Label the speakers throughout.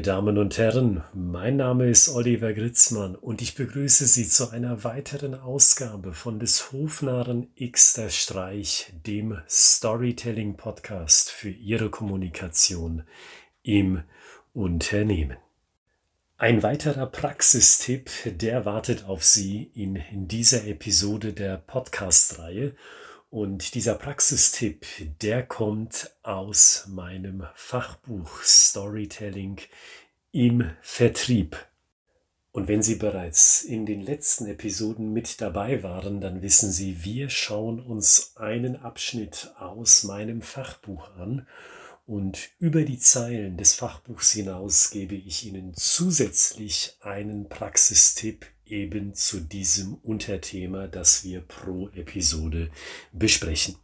Speaker 1: Meine Damen und Herren, mein Name ist Oliver Gritzmann und ich begrüße Sie zu einer weiteren Ausgabe von des Hofnarren Xter Streich, dem Storytelling Podcast für Ihre Kommunikation im Unternehmen. Ein weiterer Praxistipp, der wartet auf Sie in, in dieser Episode der Podcast-Reihe und dieser Praxistipp, der kommt aus meinem Fachbuch Storytelling im Vertrieb. Und wenn Sie bereits in den letzten Episoden mit dabei waren, dann wissen Sie, wir schauen uns einen Abschnitt aus meinem Fachbuch an und über die Zeilen des Fachbuchs hinaus gebe ich Ihnen zusätzlich einen Praxistipp eben zu diesem Unterthema, das wir pro Episode besprechen.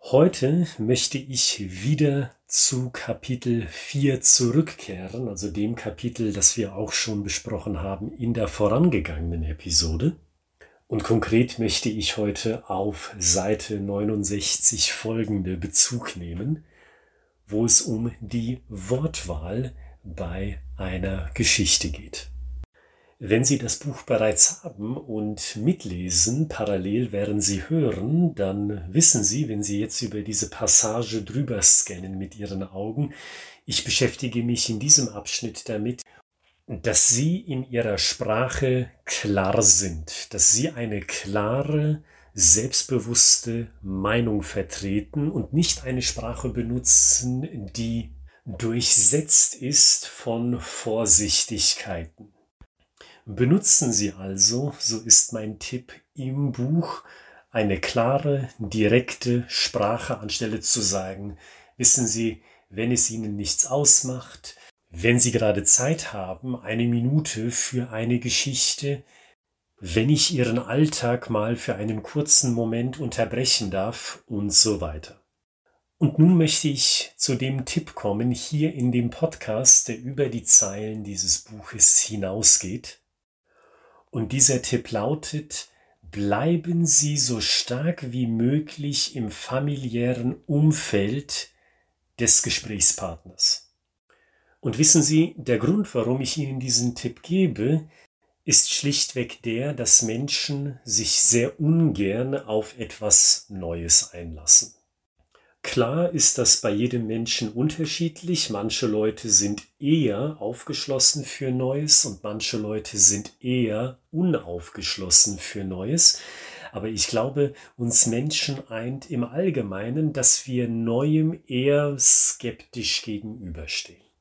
Speaker 1: Heute möchte ich wieder zu Kapitel 4 zurückkehren, also dem Kapitel, das wir auch schon besprochen haben in der vorangegangenen Episode. Und konkret möchte ich heute auf Seite 69 folgende Bezug nehmen, wo es um die Wortwahl bei einer Geschichte geht. Wenn Sie das Buch bereits haben und mitlesen, parallel während Sie hören, dann wissen Sie, wenn Sie jetzt über diese Passage drüber scannen mit Ihren Augen, ich beschäftige mich in diesem Abschnitt damit, dass Sie in Ihrer Sprache klar sind, dass Sie eine klare, selbstbewusste Meinung vertreten und nicht eine Sprache benutzen, die durchsetzt ist von Vorsichtigkeiten. Benutzen Sie also, so ist mein Tipp im Buch, eine klare, direkte Sprache anstelle zu sagen, wissen Sie, wenn es Ihnen nichts ausmacht, wenn Sie gerade Zeit haben, eine Minute für eine Geschichte, wenn ich Ihren Alltag mal für einen kurzen Moment unterbrechen darf und so weiter. Und nun möchte ich zu dem Tipp kommen, hier in dem Podcast, der über die Zeilen dieses Buches hinausgeht. Und dieser Tipp lautet, bleiben Sie so stark wie möglich im familiären Umfeld des Gesprächspartners. Und wissen Sie, der Grund, warum ich Ihnen diesen Tipp gebe, ist schlichtweg der, dass Menschen sich sehr ungern auf etwas Neues einlassen. Klar ist das bei jedem Menschen unterschiedlich. Manche Leute sind eher aufgeschlossen für Neues und manche Leute sind eher unaufgeschlossen für Neues. Aber ich glaube, uns Menschen eint im Allgemeinen, dass wir Neuem eher skeptisch gegenüberstehen.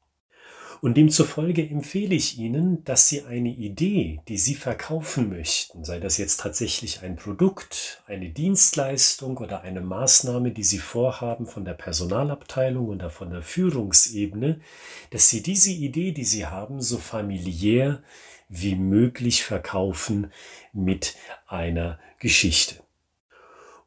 Speaker 1: Und demzufolge empfehle ich Ihnen, dass Sie eine Idee, die Sie verkaufen möchten, sei das jetzt tatsächlich ein Produkt, eine Dienstleistung oder eine Maßnahme, die Sie vorhaben von der Personalabteilung oder von der Führungsebene, dass Sie diese Idee, die Sie haben, so familiär wie möglich verkaufen mit einer Geschichte.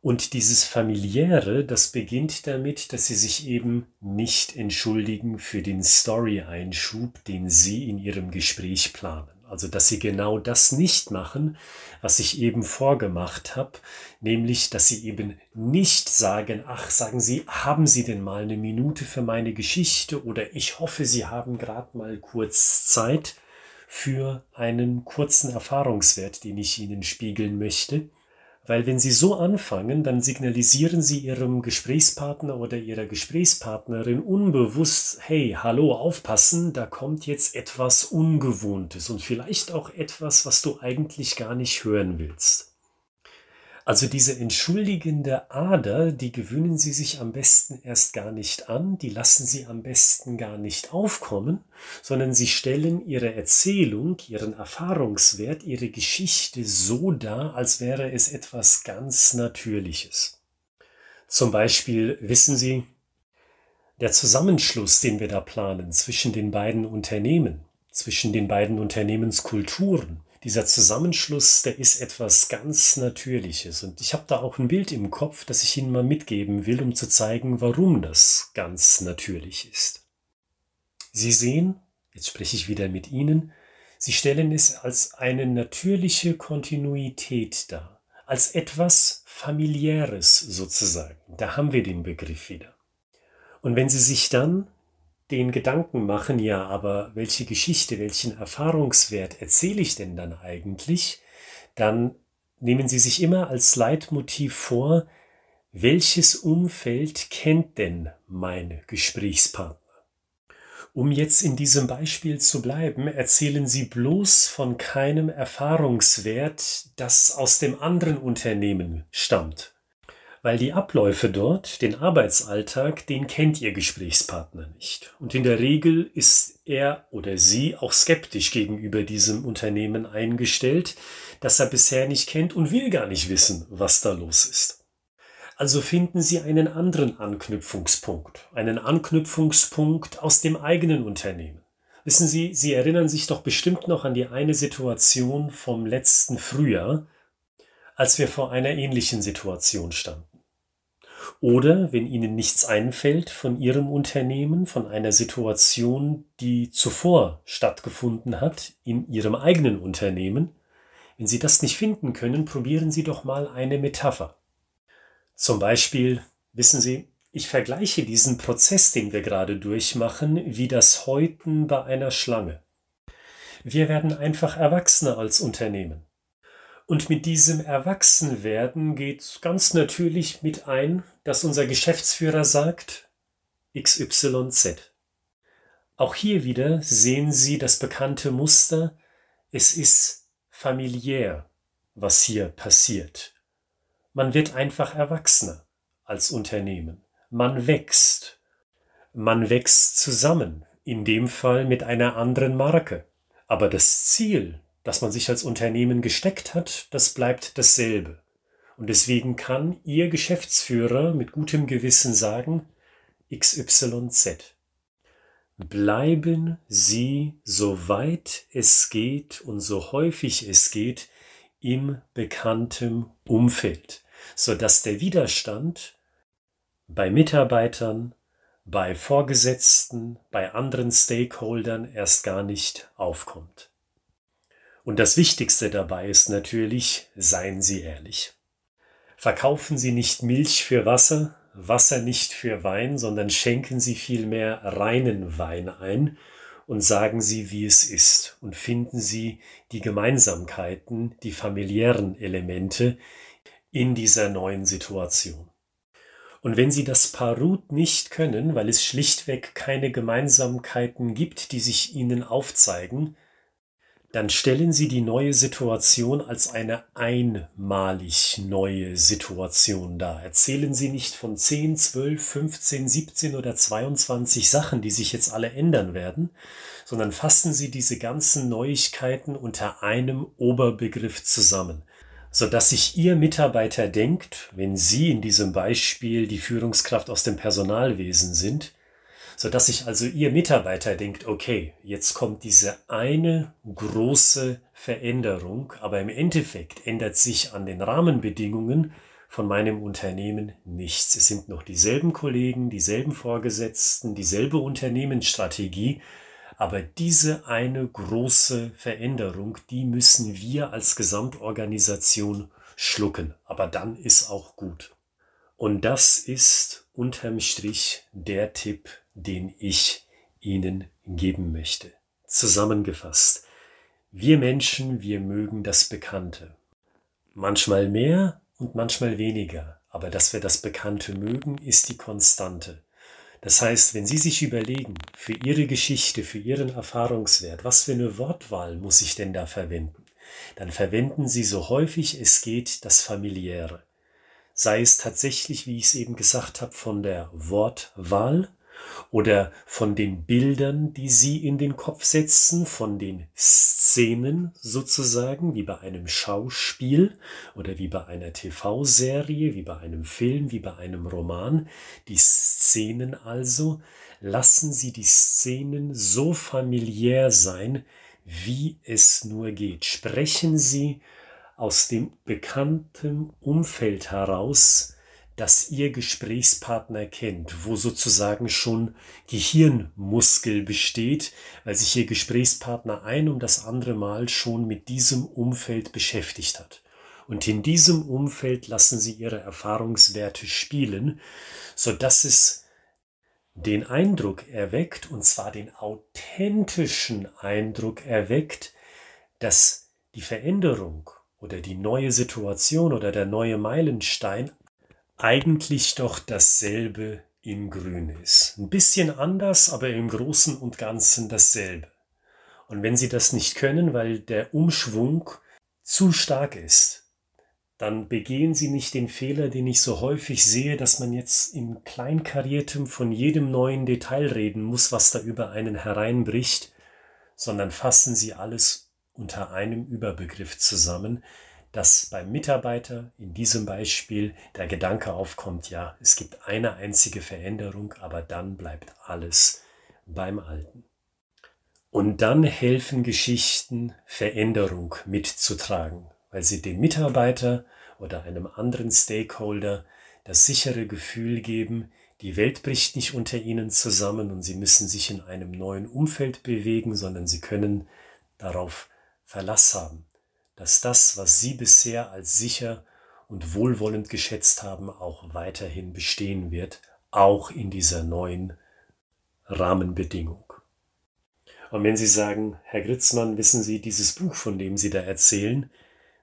Speaker 1: Und dieses familiäre, das beginnt damit, dass sie sich eben nicht entschuldigen für den Story-Einschub, den sie in ihrem Gespräch planen. Also, dass sie genau das nicht machen, was ich eben vorgemacht habe, nämlich, dass sie eben nicht sagen, ach, sagen Sie, haben Sie denn mal eine Minute für meine Geschichte oder ich hoffe, Sie haben gerade mal kurz Zeit für einen kurzen Erfahrungswert, den ich Ihnen spiegeln möchte weil wenn Sie so anfangen, dann signalisieren Sie Ihrem Gesprächspartner oder Ihrer Gesprächspartnerin unbewusst, hey, hallo, aufpassen, da kommt jetzt etwas Ungewohntes und vielleicht auch etwas, was du eigentlich gar nicht hören willst. Also diese entschuldigende Ader, die gewöhnen Sie sich am besten erst gar nicht an, die lassen Sie am besten gar nicht aufkommen, sondern Sie stellen Ihre Erzählung, Ihren Erfahrungswert, Ihre Geschichte so dar, als wäre es etwas ganz Natürliches. Zum Beispiel wissen Sie, der Zusammenschluss, den wir da planen zwischen den beiden Unternehmen, zwischen den beiden Unternehmenskulturen, dieser Zusammenschluss, der ist etwas ganz Natürliches. Und ich habe da auch ein Bild im Kopf, das ich Ihnen mal mitgeben will, um zu zeigen, warum das ganz natürlich ist. Sie sehen, jetzt spreche ich wieder mit Ihnen, Sie stellen es als eine natürliche Kontinuität dar, als etwas familiäres sozusagen. Da haben wir den Begriff wieder. Und wenn Sie sich dann den Gedanken machen, ja, aber welche Geschichte, welchen Erfahrungswert erzähle ich denn dann eigentlich, dann nehmen Sie sich immer als Leitmotiv vor, welches Umfeld kennt denn mein Gesprächspartner? Um jetzt in diesem Beispiel zu bleiben, erzählen Sie bloß von keinem Erfahrungswert, das aus dem anderen Unternehmen stammt weil die Abläufe dort, den Arbeitsalltag, den kennt Ihr Gesprächspartner nicht. Und in der Regel ist er oder sie auch skeptisch gegenüber diesem Unternehmen eingestellt, das er bisher nicht kennt und will gar nicht wissen, was da los ist. Also finden Sie einen anderen Anknüpfungspunkt, einen Anknüpfungspunkt aus dem eigenen Unternehmen. Wissen Sie, Sie erinnern sich doch bestimmt noch an die eine Situation vom letzten Frühjahr, als wir vor einer ähnlichen Situation standen. Oder wenn Ihnen nichts einfällt von Ihrem Unternehmen, von einer Situation, die zuvor stattgefunden hat in Ihrem eigenen Unternehmen, wenn Sie das nicht finden können, probieren Sie doch mal eine Metapher. Zum Beispiel, wissen Sie, ich vergleiche diesen Prozess, den wir gerade durchmachen, wie das Häuten bei einer Schlange. Wir werden einfach erwachsener als Unternehmen. Und mit diesem Erwachsenwerden geht ganz natürlich mit ein, dass unser Geschäftsführer sagt XYZ. Auch hier wieder sehen Sie das bekannte Muster. Es ist familiär, was hier passiert. Man wird einfach erwachsener als Unternehmen. Man wächst. Man wächst zusammen, in dem Fall mit einer anderen Marke. Aber das Ziel, das man sich als Unternehmen gesteckt hat, das bleibt dasselbe. Und deswegen kann Ihr Geschäftsführer mit gutem Gewissen sagen, XYZ. Bleiben Sie, so weit es geht und so häufig es geht, im bekannten Umfeld, so dass der Widerstand bei Mitarbeitern, bei Vorgesetzten, bei anderen Stakeholdern erst gar nicht aufkommt. Und das Wichtigste dabei ist natürlich, seien Sie ehrlich. Verkaufen Sie nicht Milch für Wasser, Wasser nicht für Wein, sondern schenken Sie vielmehr reinen Wein ein und sagen Sie, wie es ist und finden Sie die Gemeinsamkeiten, die familiären Elemente in dieser neuen Situation. Und wenn Sie das Parut nicht können, weil es schlichtweg keine Gemeinsamkeiten gibt, die sich Ihnen aufzeigen, dann stellen Sie die neue Situation als eine einmalig neue Situation dar. Erzählen Sie nicht von 10, 12, 15, 17 oder 22 Sachen, die sich jetzt alle ändern werden, sondern fassen Sie diese ganzen Neuigkeiten unter einem Oberbegriff zusammen, sodass sich Ihr Mitarbeiter denkt, wenn Sie in diesem Beispiel die Führungskraft aus dem Personalwesen sind, so dass sich also Ihr Mitarbeiter denkt, okay, jetzt kommt diese eine große Veränderung, aber im Endeffekt ändert sich an den Rahmenbedingungen von meinem Unternehmen nichts. Es sind noch dieselben Kollegen, dieselben Vorgesetzten, dieselbe Unternehmensstrategie, aber diese eine große Veränderung, die müssen wir als Gesamtorganisation schlucken. Aber dann ist auch gut. Und das ist unterm Strich der Tipp den ich Ihnen geben möchte. Zusammengefasst, wir Menschen, wir mögen das Bekannte. Manchmal mehr und manchmal weniger, aber dass wir das Bekannte mögen, ist die Konstante. Das heißt, wenn Sie sich überlegen, für Ihre Geschichte, für Ihren Erfahrungswert, was für eine Wortwahl muss ich denn da verwenden, dann verwenden Sie so häufig es geht das Familiäre. Sei es tatsächlich, wie ich es eben gesagt habe, von der Wortwahl oder von den Bildern, die sie in den Kopf setzen, von den Szenen sozusagen, wie bei einem Schauspiel oder wie bei einer TV-Serie, wie bei einem Film, wie bei einem Roman. Die Szenen also, lassen Sie die Szenen so familiär sein, wie es nur geht. Sprechen Sie aus dem bekannten Umfeld heraus, das Ihr Gesprächspartner kennt, wo sozusagen schon Gehirnmuskel besteht, weil sich Ihr Gesprächspartner ein um das andere Mal schon mit diesem Umfeld beschäftigt hat. Und in diesem Umfeld lassen Sie Ihre Erfahrungswerte spielen, so dass es den Eindruck erweckt, und zwar den authentischen Eindruck erweckt, dass die Veränderung oder die neue Situation oder der neue Meilenstein eigentlich doch dasselbe in Grün ist. Ein bisschen anders, aber im Großen und Ganzen dasselbe. Und wenn Sie das nicht können, weil der Umschwung zu stark ist, dann begehen Sie nicht den Fehler, den ich so häufig sehe, dass man jetzt in Kleinkariertem von jedem neuen Detail reden muss, was da über einen hereinbricht, sondern fassen Sie alles unter einem Überbegriff zusammen, dass beim Mitarbeiter in diesem Beispiel der Gedanke aufkommt, ja, es gibt eine einzige Veränderung, aber dann bleibt alles beim Alten. Und dann helfen Geschichten, Veränderung mitzutragen weil sie dem Mitarbeiter oder einem anderen Stakeholder das sichere Gefühl geben, die Welt bricht nicht unter ihnen zusammen und sie müssen sich in einem neuen Umfeld bewegen, sondern sie können darauf Verlass haben, dass das, was sie bisher als sicher und wohlwollend geschätzt haben, auch weiterhin bestehen wird, auch in dieser neuen Rahmenbedingung. Und wenn Sie sagen, Herr Gritzmann, wissen Sie, dieses Buch, von dem Sie da erzählen,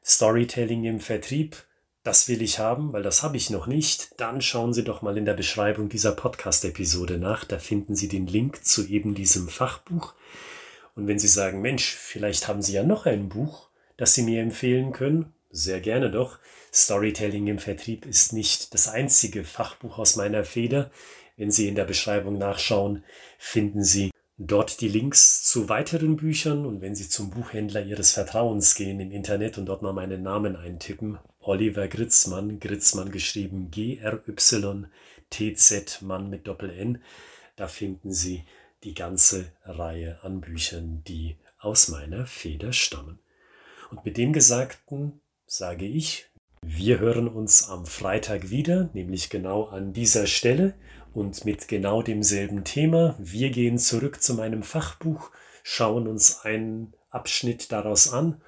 Speaker 1: Storytelling im Vertrieb, das will ich haben, weil das habe ich noch nicht, dann schauen Sie doch mal in der Beschreibung dieser Podcast-Episode nach. Da finden Sie den Link zu eben diesem Fachbuch. Und wenn Sie sagen, Mensch, vielleicht haben Sie ja noch ein Buch, das Sie mir empfehlen können, sehr gerne doch. Storytelling im Vertrieb ist nicht das einzige Fachbuch aus meiner Feder. Wenn Sie in der Beschreibung nachschauen, finden Sie dort die Links zu weiteren Büchern und wenn Sie zum Buchhändler Ihres Vertrauens gehen im Internet und dort mal meinen Namen eintippen, Oliver Gritzmann, Gritzmann geschrieben G-R-Y-T-Z, Mann mit Doppel-N, da finden Sie die ganze Reihe an Büchern, die aus meiner Feder stammen. Und mit dem Gesagten sage ich, wir hören uns am Freitag wieder, nämlich genau an dieser Stelle und mit genau demselben Thema. Wir gehen zurück zu meinem Fachbuch, schauen uns einen Abschnitt daraus an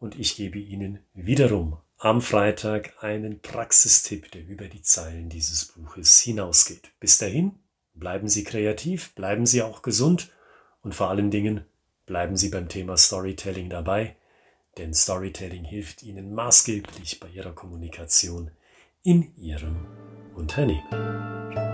Speaker 1: und ich gebe Ihnen wiederum am Freitag einen Praxistipp, der über die Zeilen dieses Buches hinausgeht. Bis dahin, bleiben Sie kreativ, bleiben Sie auch gesund und vor allen Dingen bleiben Sie beim Thema Storytelling dabei, denn Storytelling hilft Ihnen maßgeblich bei Ihrer Kommunikation in Ihrem Unternehmen.